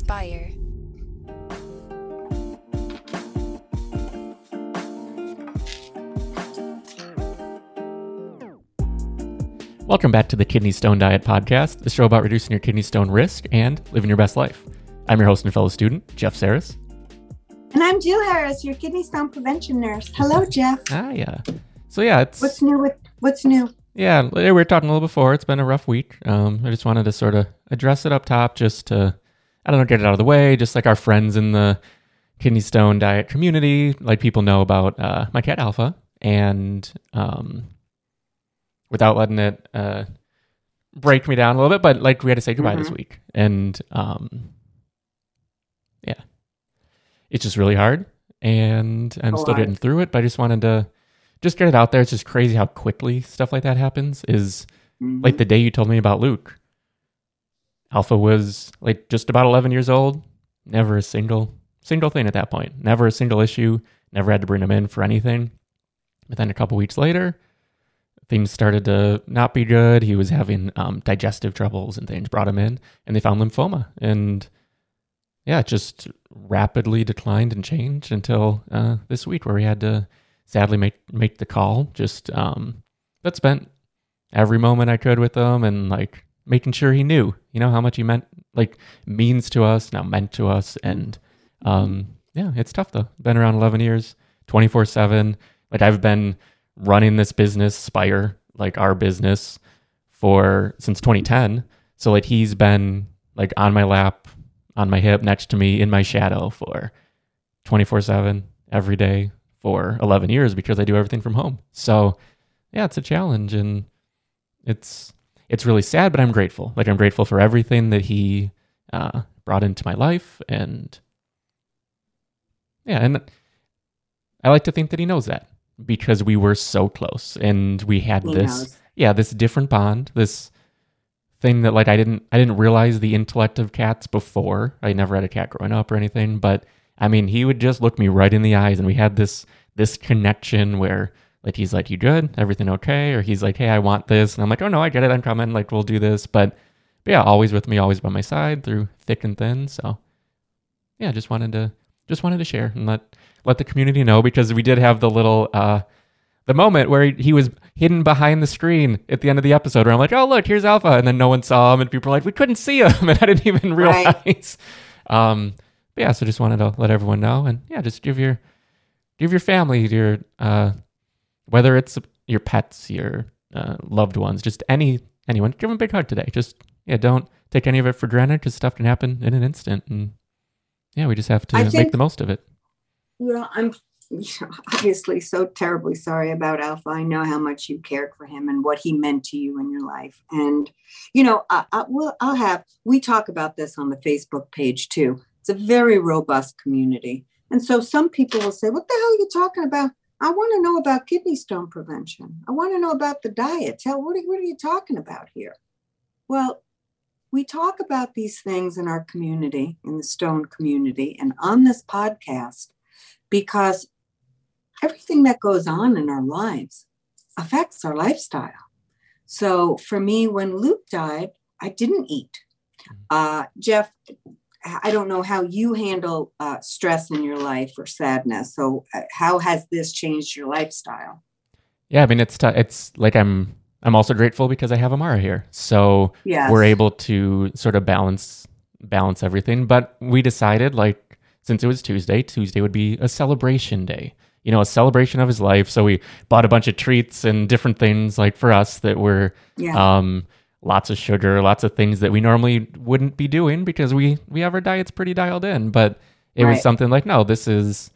Inspire. Welcome back to the Kidney Stone Diet Podcast, the show about reducing your kidney stone risk and living your best life. I'm your host and fellow student, Jeff Saris. And I'm Jill Harris, your kidney stone prevention nurse. Hello, Jeff. Ah, yeah. So yeah, it's What's new with what's new? yeah. We were talking a little before. It's been a rough week. Um, I just wanted to sort of address it up top, just to I don't know, get it out of the way. Just like our friends in the kidney stone diet community, like people know about uh, my cat Alpha, and um, without letting it uh, break me down a little bit, but like we had to say goodbye this week, and um, yeah, it's just really hard, and I'm Oh, still hard. getting through it. But I just wanted to just get it out there. It's just crazy how quickly stuff like that happens. Is Mm-hmm. like the day you told me about Luke. Alpha was like just about 11 years old. Never a single single thing at that point. Never a single issue. Never had to bring him in for anything. But then a couple weeks later, things started to not be good. He was having um, digestive troubles and things. Brought him in, and they found lymphoma. And yeah, it just rapidly declined and changed until uh, this week, where we had to sadly make make the call. Just um, but spent every moment I could with him and like making sure he knew, you know, how much he meant, like means to us, now meant to us. And um, yeah, it's tough though. Been around 11 years, 24 7. Like I've been running this business, Spire, like our business, for since 2010. So like he's been like on my lap, on my hip, next to me, in my shadow for 24 7 every day for 11 years because I do everything from home. So yeah, it's a challenge and it's it's really sad, but I'm grateful. Like I'm grateful for everything that he uh, brought into my life, and yeah, and I like to think that he knows that because we were so close and we had He this knows. yeah this different bond this thing that like i didn't i didn't realize the intellect of cats before i never had a cat growing up or anything but i mean he would just look me right in the eyes and we had this this connection where like he's like you good? Everything okay? Or he's like hey i want this. And i'm like oh no i get it. I'm coming. Like we'll do this. But, but yeah always with me always by my side through thick and thin. So yeah just wanted to just wanted to share and let let the community know because we did have the little uh the moment where he, he was hidden behind the screen at the end of the episode where I'm like, oh look, here's Alpha, and then no one saw him, and people were like, we couldn't see him, and I didn't even Right. realize. Um, but yeah, so just wanted to let everyone know, and yeah, just give your give your family, your uh, whether it's your pets, your uh, loved ones, just any anyone, give them a big hug today. Just yeah, don't take any of it for granted because stuff can happen in an instant, and yeah, we just have to I make the most of it. You know, I'm obviously so terribly sorry about Alpha. I know how much you cared for him and what he meant to you in your life. And you know, I, I will. I'll have. We talk about this on the Facebook page too. It's a very robust community, and so some people will say, "What the hell are you talking about?" I want to know about kidney stone prevention. I want to know about the diet. Tell what are, what are you talking about here? Well, we talk about these things in our community, in the stone community, and on this podcast because everything that goes on in our lives affects our lifestyle. So for me, when Luke died, I didn't eat. Uh, Jeff, I don't know how you handle uh, stress in your life or sadness. So, uh, how has this changed your lifestyle? Yeah, I mean it's t- it's like I'm I'm also grateful because I have Amara here, so Yes. we're able to sort of balance balance everything. But we decided like since it was Tuesday, Tuesday would be a celebration day. You know, a celebration of his life. So we bought a bunch of treats and different things like for us that were Yeah. um lots of sugar, lots of things that we normally wouldn't be doing because we we have our diets pretty dialed in. But it was something like, no, this is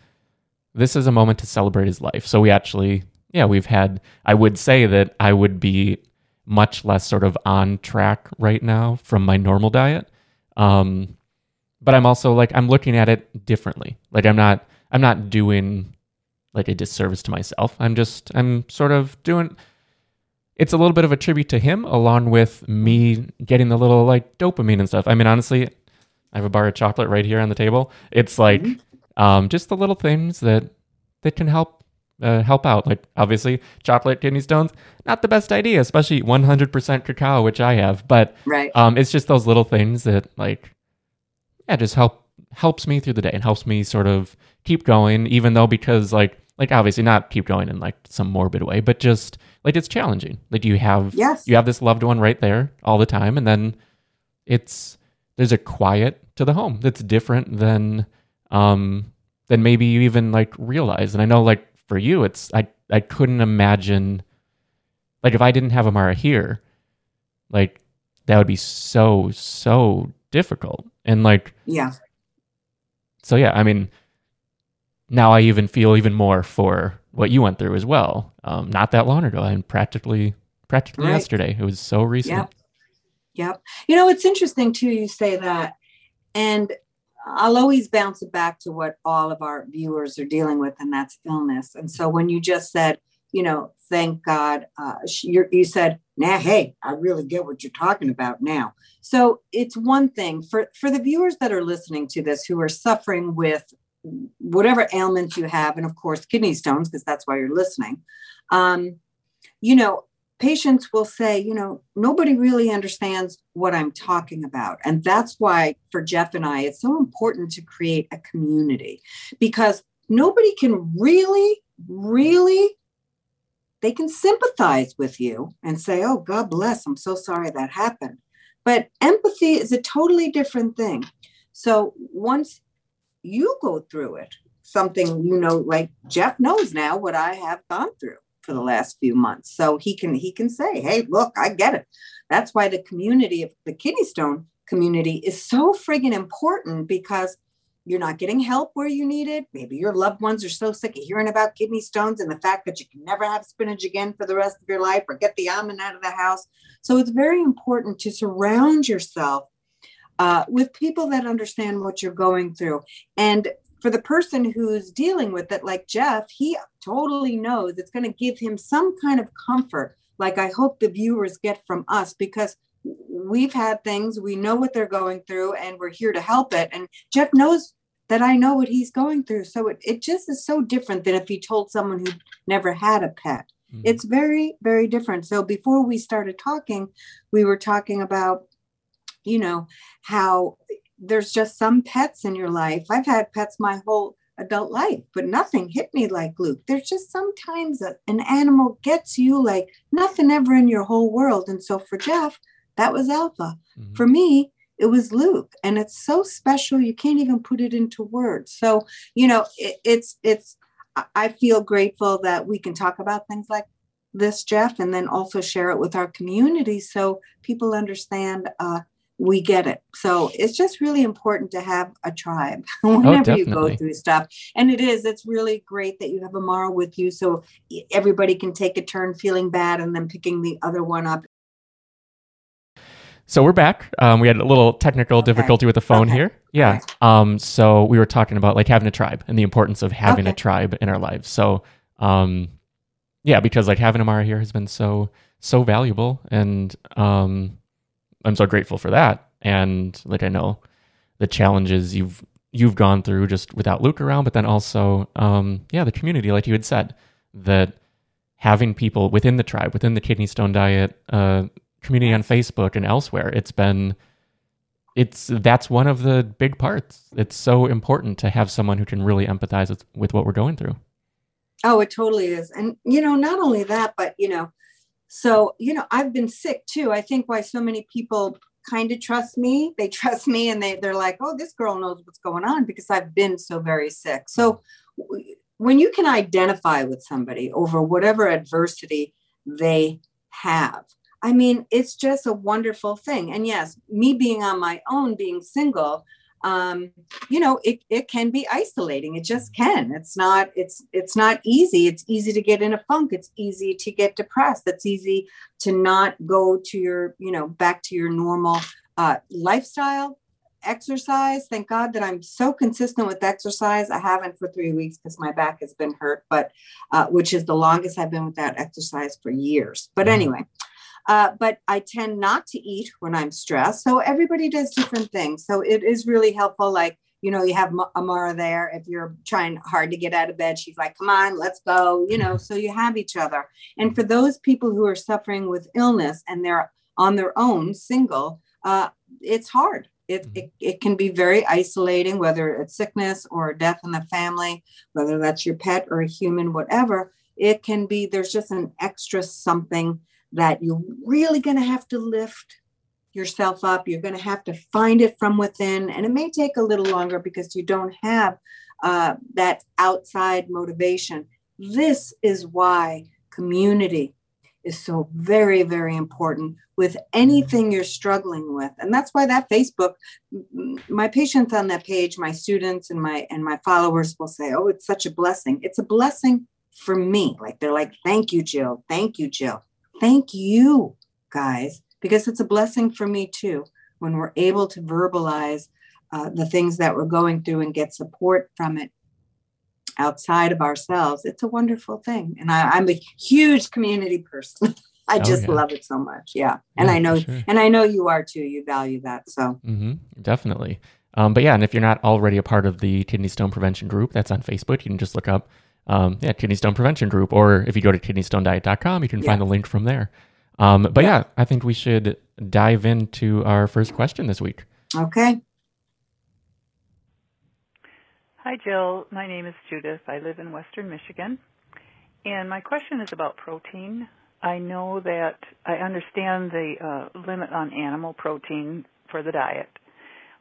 this is a moment to celebrate his life. So we actually, yeah, we've had. I would say that I would be much less sort of on track right now from my normal diet. Um, but I'm also like I'm looking at it differently. Like I'm not I'm not doing like a disservice to myself. I'm just I'm sort of doing it's a little bit of a tribute to him along with me getting the little like dopamine and stuff. I mean honestly, I have a bar of chocolate right here on the table. It's like um, just the little things that that can help uh, help out. Like obviously, chocolate kidney stones not the best idea, especially 100% cacao, which I have. But right. um, it's just those little things that like yeah, just help helps me through the day and helps me sort of keep going, even though because like like obviously not keep going in like some morbid way, but just like it's challenging. Like you have yes. you have this loved one right there all the time, and then it's there's a quiet to the home that's different than um than maybe you even like realize. And I know like for you, it's I I couldn't imagine like if I didn't have Amara here, like that would be so so difficult and like yeah so yeah i mean now i even feel even more for what you went through as well um not that long ago and practically practically Right. yesterday it was so recent Yep. Yep. You know, it's interesting too, you say that. And I'll always bounce it back to what all of our viewers are dealing with, and that's illness. And so when you just said, you know, thank God, uh, you said, nah, hey, I really get what you're talking about now. So it's one thing for, for the viewers that are listening to this who are suffering with whatever ailment you have, and of course, kidney stones, because that's why you're listening. Um, you know, patients will say, you know, nobody really understands what I'm talking about. And that's why for Jeff and I, it's so important to create a community because nobody can really, really, they can sympathize with you and say, oh, God bless, I'm so sorry that happened. But empathy is a totally different thing. So once you go through it, something you know, like Jeff knows now what I have gone through for the last few months. So he can he can say hey look i get it. That's why the community of the kidney stone community is so friggin important because you're not getting help where you need it. Maybe your loved ones are so sick of hearing about kidney stones and the fact that you can never have spinach again for the rest of your life or get the almond out of the house. So it's very important to surround yourself uh, with people that understand what you're going through and for the person who's dealing with it, like Jeff, he totally knows it's going to give him some kind of comfort, like I hope the viewers get from us, because we've had things, we know what they're going through, and we're here to help it. And Jeff knows that I know what he's going through. So it, it just is so different than if he told someone who never had a pet. Mhm. It's very, very different. So before we started talking, we were talking about, you know, how there's just some pets in your life. I've had pets my whole adult life, but nothing hit me like Luke. There's just sometimes a, an animal gets you like nothing ever in your whole world. And so for Jeff, that was Alpha. Mhm. For me, it was Luke, and it's so special you can't even put it into words. So you know, it, it's it's. I- I feel grateful that we can talk about things like this, Jeff, and then also share it with our community so people understand uh, we get it. So it's just really important to have a tribe whenever you go through stuff. And it is, it's really great that you have Amara with you so everybody can take a turn feeling bad and then picking the other one up. So we're back. Um, we had a little technical Okay. difficulty with the phone Okay. here. Yeah. Um, so we were talking about like having a tribe and the importance of having a tribe in our lives. So, um, yeah, because like having Amara here has been so so valuable, and um, I'm so grateful for that. And like I know the challenges you've you've gone through just without Luke around, but then also, um, yeah, the community, like you had said, that having people within the tribe, within the kidney stone diet uh, community on Facebook and elsewhere, it's been it's that's one of the big parts. It's so important to have someone who can really empathize with, with what we're going through. Oh, it totally is. And, you know, not only that, but, you know, so, you know, I've been sick too. I think why so many people kind of trust me, they trust me and they, they're like, oh, this girl knows what's going on because I've been so very sick. So when you can identify with somebody over whatever adversity they have, I mean, it's just a wonderful thing. And yes, me being on my own, being single, um, you know it, it can be isolating. It just can. It's not it's it's not easy. It's easy to get in a funk. It's easy to get depressed. It's easy to not go to your you know back to your normal uh, lifestyle. Exercise thank god that i'm so consistent with exercise. I haven't for three weeks because my back has been hurt but uh, which is the longest i've been without exercise for years. But Mhm. anyway uh, but I tend not to eat when I'm stressed. So everybody does different things. So it is really helpful. Like, you know, you have Amara there. If you're trying hard to get out of bed, she's like, come on, let's go. You know, so you have each other. And for those people who are suffering with illness and they're on their own, single, uh, it's hard. It, mm-hmm. it, it can be very isolating, whether it's sickness or death in the family, whether that's your pet or a human, whatever. It can be, there's just an extra something that you're really going to have to lift yourself up. You're going to have to find it from within. And it may take a little longer because you don't have uh, that outside motivation. This is why community is so very, very important with anything you're struggling with. And that's why that Facebook, my patients on that page, my students and my and my followers will say, Oh, it's such a blessing. It's a blessing for me. Like they're like, thank you, Jill. Thank you, Jill. Thank you, guys, because it's a blessing for me too when we're able to verbalize uh, the things that we're going through and get support from it outside of ourselves. It's a wonderful thing. And I, am a huge community person. I oh, just yeah. love it so much. Yeah. And yeah, I know, sure. and I know you are too. You value that. So mm-hmm. definitely. Um, but yeah, and if you're not already a part of the kidney stone prevention group, that's on Facebook. You can just look up, um, yeah, kidney stone prevention group, or if you go to kidneystonediet.com, you can find the link from there. Um, but yeah. yeah, I think we should dive into our first question this week. Okay. Hi, Jill. My name is Judith. I live in Western Michigan. And my question is about protein. I know that I understand the uh, limit on animal protein for the diet.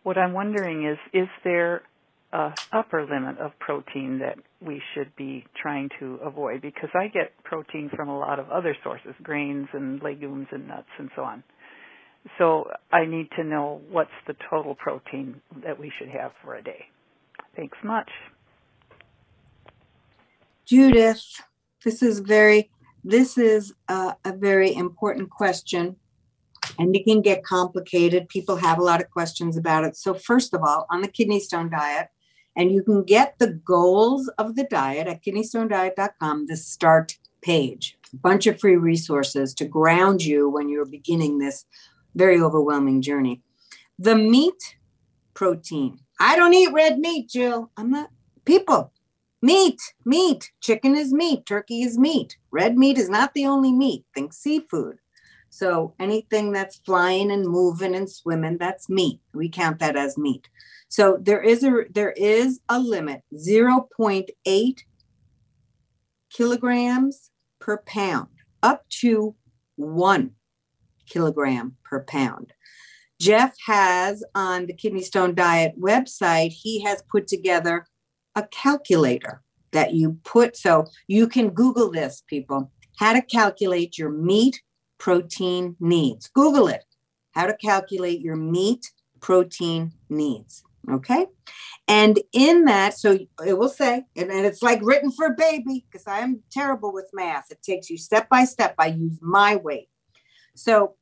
What I'm wondering is, is there a upper limit of protein that we should be trying to avoid? Because I get protein from a lot of other sources, grains and legumes and nuts and so on. So I need to know what's the total protein that we should have for a day. Thanks much. Judith, this is very this is a, a, very important question and it can get complicated. People have a lot of questions about it. So, first of all, on the kidney stone diet, and you can get the goals of the diet at kidneystonediet.com, the start page, a bunch of free resources to ground you when you're beginning this very overwhelming journey. The meat protein. I don't eat red meat, Jill. I'm not people. Meat, meat. Chicken is meat. Turkey is meat. Red meat is not the only meat. Think seafood. So anything that's flying and moving and swimming, that's meat. We count that as meat. So there is a there is a limit, 0.8 kilograms per pound, up to one kilogram per pound. Jeff has on the Kidney Stone Diet website, he has put together a calculator that you put. So you can Google this, people, how to calculate your meat protein needs. Google it, how to calculate your meat protein needs. Okay. And in that, so it will say, and, it's like written for a baby because I'm terrible with math. It takes you step by step. I use my weight. So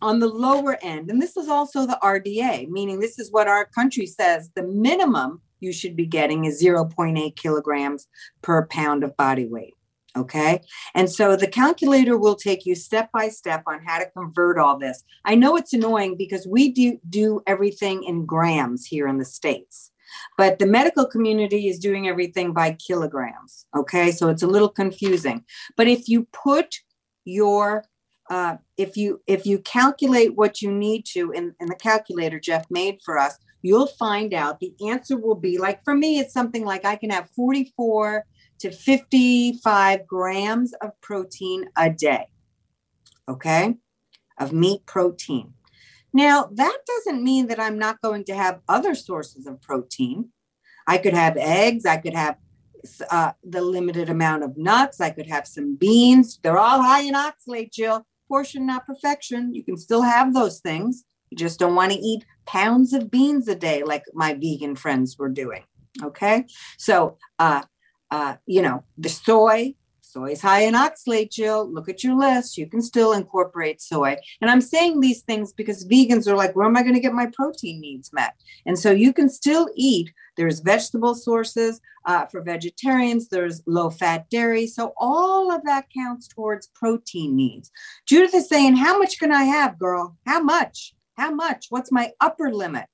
on the lower end, and this is also the RDA, meaning this is what our country says the minimum you should be getting is 0.8 kilograms per pound of body weight. Okay. And so the calculator will take you step by step on how to convert all this. I know it's annoying because we do, do everything in grams here in the States, but the medical community is doing everything by kilograms. Okay. So it's a little confusing. But if you put your uh, if you if you calculate what you need to in, in the calculator Jeff made for us, you'll find out the answer will be like for me, it's something like I can have 44 to 55 grams of protein a day. Okay, of meat protein. Now, that doesn't mean that I'm not going to have other sources of protein. I could have eggs, I could have uh, the limited amount of nuts, I could have some beans. They're all high in oxalate, Jill. Portion, not perfection. You can still have those things. You just don't want to eat pounds of beans a day like my vegan friends were doing. Okay. So, uh, uh, you know, the soy, soy is high in oxalate, Jill. Look at your list. You can still incorporate soy. And I'm saying these things because vegans are like, where am I going to get my protein needs met? And so you can still eat. There's vegetable sources uh, for vegetarians, there's low fat dairy. So all of that counts towards protein needs. Judith is saying, How much can I have, girl? How much? How much? What's my upper limit?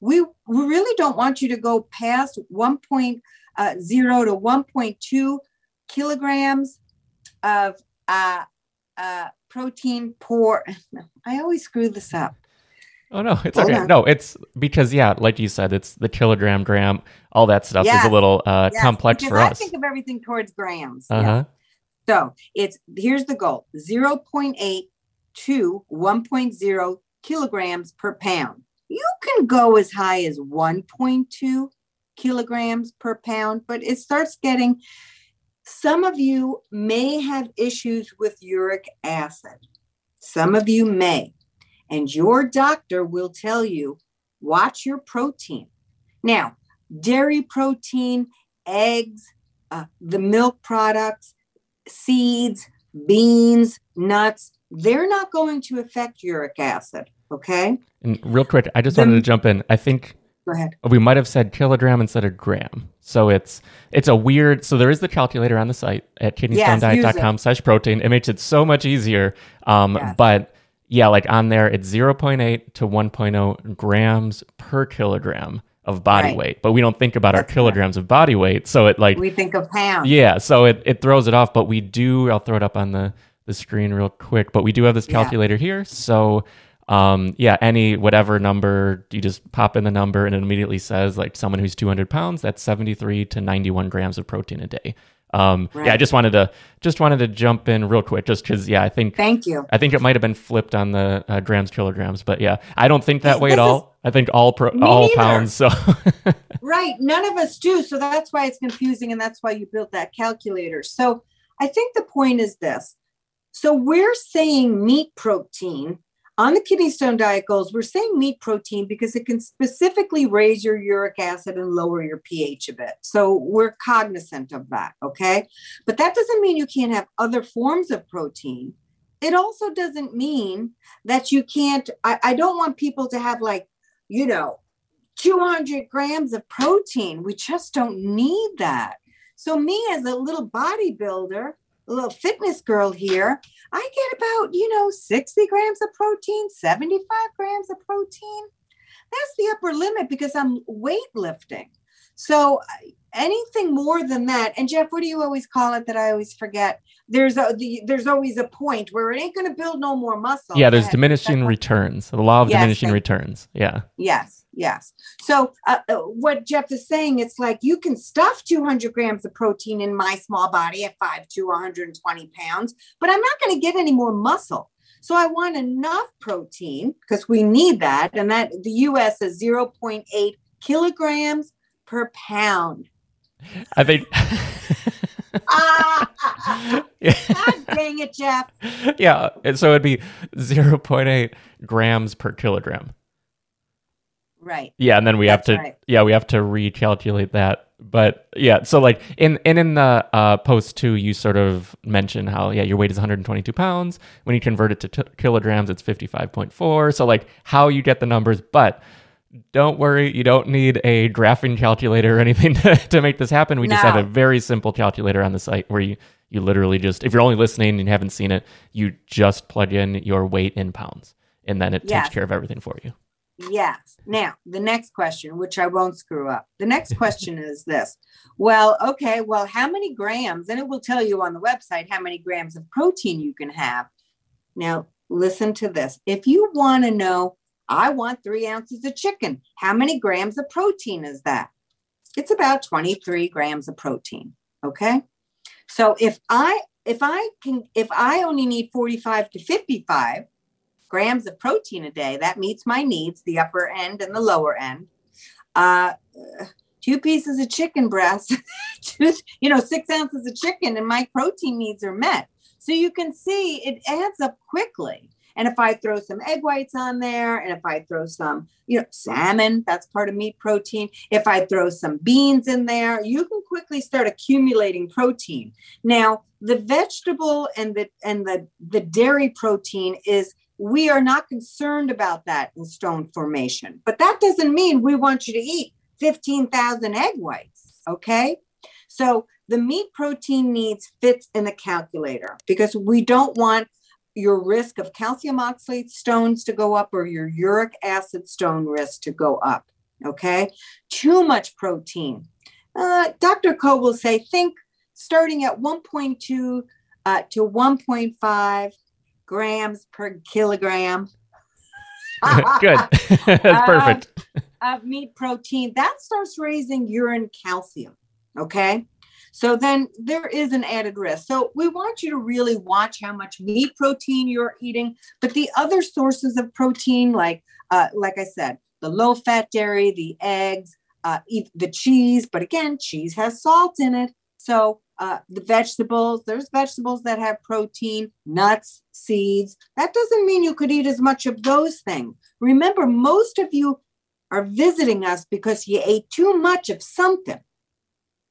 We, we really don't want you to go past 1.0 uh, to 1.2 kilograms of uh, uh, protein per. I always screw this up. Oh no, it's Hold okay. on. No, it's because yeah, like you said, it's the kilogram, gram, all that stuff is a little uh, Yes, complex because for I us. think of everything towards grams. Uh Yeah. So it's here's the goal 0.8 to 1.0 kilograms per pound. You can go as high as 1.2 kilograms per pound, but it starts getting some of you may have issues with uric acid. Some of you may. And your doctor will tell you watch your protein. Now, dairy protein, eggs, uh, the milk products, seeds, beans, nuts, they're not going to affect uric acid. Okay. And real quick, I just The- wanted to jump in. I think Go ahead. we might have said kilogram instead of gram. So it's it's a weird. So there is the calculator on the site at kidneystonediet.com slash protein. It makes it so much easier. Um, Yes. but yeah, like on there, it's 0.8 to 1.0 grams per kilogram of body Right. weight. But we don't think about our That's correct. kilograms of body weight. So it like We think of pounds. yeah, so it, it throws it off, but we do, I'll throw it up on the, the screen real quick, but we do have this Yeah. calculator here. So, um, yeah, any whatever number, you just pop in the number and it immediately says like someone who's 200 pounds, that's 73 to 91 grams of protein a day. Um, yeah, I just wanted to, just wanted to jump in real quick just cause yeah, I think, Thank you. I think it might've been flipped on the uh, grams, kilograms, but yeah, I don't think that way at This all. I think all pro, all neither. pounds. So Right. None of us do. So that's why it's confusing. And that's why you built that calculator. So I think the point is this. So we're saying meat protein on the kidney stone diet goals. We're saying meat protein because it can specifically raise your uric acid and lower your pH a bit. So we're cognizant of that. Okay. But that doesn't mean you can't have other forms of protein. It also doesn't mean that you can't. I, I don't want people to have like, you know, 200 grams of protein. We just don't need that. So, me as a little bodybuilder, little fitness girl here, I get about, you know, 60 grams of protein, 75 grams of protein. That's the upper limit because I'm weightlifting. So, uh, anything more than that, and Jeff, what do you always call it that I always forget? There's a the, there's always a point where it ain't going to build no more muscle. yeah, there's diminishing returns, the law of Yes, diminishing returns. Yeah. Yes, yes. So, uh, uh, what Jeff is saying, it's like you can stuff 200 grams of protein in my small body at 5 to 120 pounds, but I'm not going to get any more muscle. So, I want enough protein because we need that. And that the US is 0.8 kilograms per pound. I think. Ah, ah, ah, God dang it, Jeff. yeah, so it'd be 0.8 grams per kilogram. Right. Yeah, and then we have to right. yeah, we have to recalculate that. But yeah, so like in and in the uh, post too, you sort of mention how yeah, your weight is 122 pounds. When you convert it to t- kilograms, it's 55.4. So like how you get the numbers, but don't worry, you don't need a graphing calculator or anything to, to make this happen. We just have a very simple calculator on the site where you you literally just if you're only listening and you haven't seen it, you just plug in your weight in pounds, and then it Yes. takes care of everything for you. Yes. Now, the next question, which I won't screw up. The next question is this. Well, okay, well, how many grams? And it will tell you on the website how many grams of protein you can have. Now, listen to this. If you want to know, I want three ounces of chicken, how many grams of protein is that? It's about 23 grams of protein. Okay. So if I, if I can, if I only need 45 to 55, grams of protein a day. That meets my needs, the upper end and the lower end. Uh, two pieces of chicken breast, two, you know, six ounces of chicken, and my protein needs are met. So you can see it adds up quickly. And if I throw some egg whites on there, and if I throw some, you know, salmon, that's part of meat protein. If I throw some beans in there, you can quickly start accumulating protein. Now, the vegetable and the and the the dairy protein is we are not concerned about that in stone formation. But that doesn't mean we want you to eat 15,000 egg whites, okay? So the meat protein needs fits in the calculator because we don't want your risk of calcium oxalate stones to go up or your uric acid stone risk to go up, okay? Too much protein. Uh, Dr. Coe will say think starting at 1.2 uh, to 1.5 grams per kilogram. Good. That's Uh, perfect. of meat protein, that starts raising urine calcium. Okay. So then there is an added risk. So we want you to really watch how much meat protein you're eating, but the other sources of protein, like uh, like I said, the low fat dairy, the eggs, uh, the cheese. But again, cheese has salt in it. So uh, the vegetables, there's vegetables that have protein, nuts, seeds. That doesn't mean you could eat as much of those things. Remember, most of you are visiting us because you ate too much of something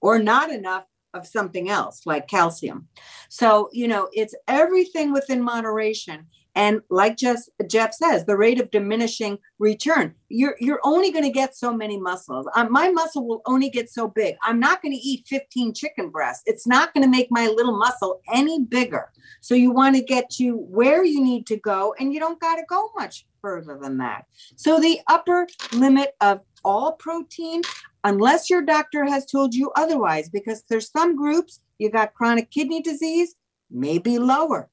or not enough of something else like calcium. So, you know, it's everything within moderation. And like just Jeff says, the rate of diminishing return. You're you're only going to get so many muscles. Um, my muscle will only get so big. I'm not going to eat 15 chicken breasts. It's not going to make my little muscle any bigger. So you want to get to where you need to go, and you don't got to go much further than that. So the upper limit of all protein, unless your doctor has told you otherwise, because there's some groups you got chronic kidney disease, maybe lower.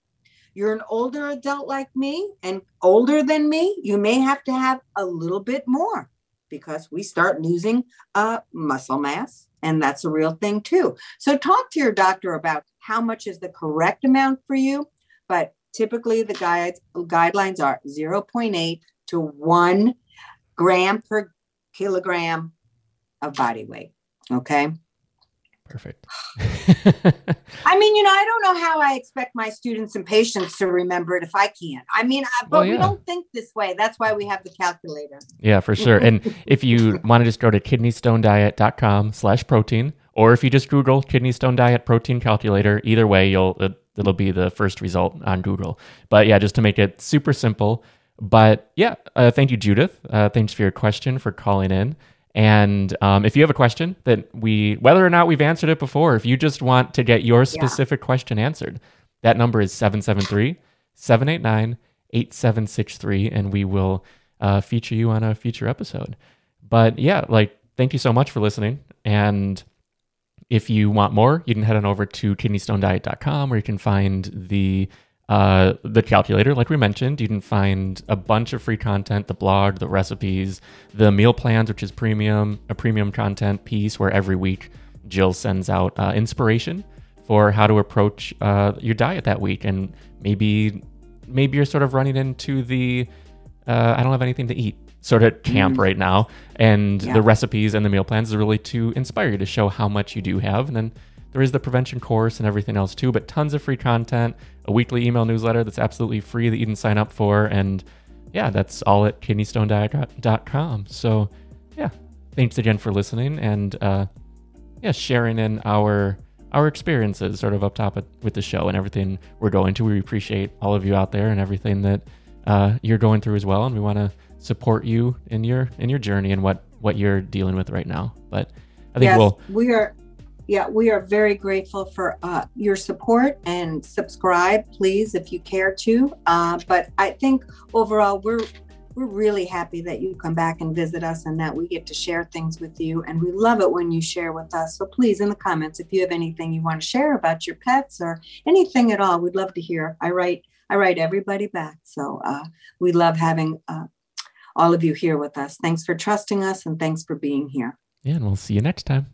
You're an older adult like me and older than me, you may have to have a little bit more because we start losing uh, muscle mass. And that's a real thing too. So talk to your doctor about how much is the correct amount for you. But typically the guides guidelines are 0.8 to 1 gram per kilogram of body weight. Okay. Perfect. I mean, you know, I don't know how I expect my students and patients to remember it if I can't. I mean, I- but Well, we don't think this way. That's why we have the calculator. Yeah, for sure. And if you want to just go to kidneystonediet.com slash protein, or if you just Google kidney stone diet protein calculator, either way, you'll it, it'll be the first result on Google. But yeah, just to make it super simple. But yeah, uh, thank you, Judith. Uh, thanks for your question for calling in. And um, if you have a question that we, whether or not we've answered it before, if you just want to get your specific question answered, that number is 773 789 8763, and we will uh, feature you on a future episode. But yeah, like, thank you so much for listening. And if you want more, you can head on over to kidneystonediet.com where you can find the uh, the calculator, like we mentioned. You can find a bunch of free content, the blog, the recipes, the meal plans, which is premium, a premium content piece where every week Jill sends out uh, inspiration for how to approach uh, your diet that week. And maybe maybe you're sort of running into the uh, I don't have anything to eat sort of camp right now. And Yeah. the recipes and the meal plans is really to inspire you to show how much you do have. And then there is the prevention course and everything else too, but tons of free content, a weekly email newsletter that's absolutely free that you can sign up for. And yeah, that's all at kidneystonediet.com. So yeah, thanks again for listening and uh, yeah, sharing in our our experiences sort of up top at, with the show and everything we're going to. We appreciate all of you out there and everything that uh, you're going through as well, and we want to support you in your in your journey and what what you're dealing with right now. But I think yes, we'll we are. Yeah, we are very grateful for uh, your support and subscribe, please, if you care to. Uh, but I think overall, we're we're really happy that you come back and visit us and that we get to share things with you. And we love it when you share with us. So please, in the comments, if you have anything you want to share about your pets or anything at all, we'd love to hear. I write I write everybody back. So uh, we love having uh, all of you here with us. Thanks for trusting us and thanks for being here. yeah, and we'll see you next time.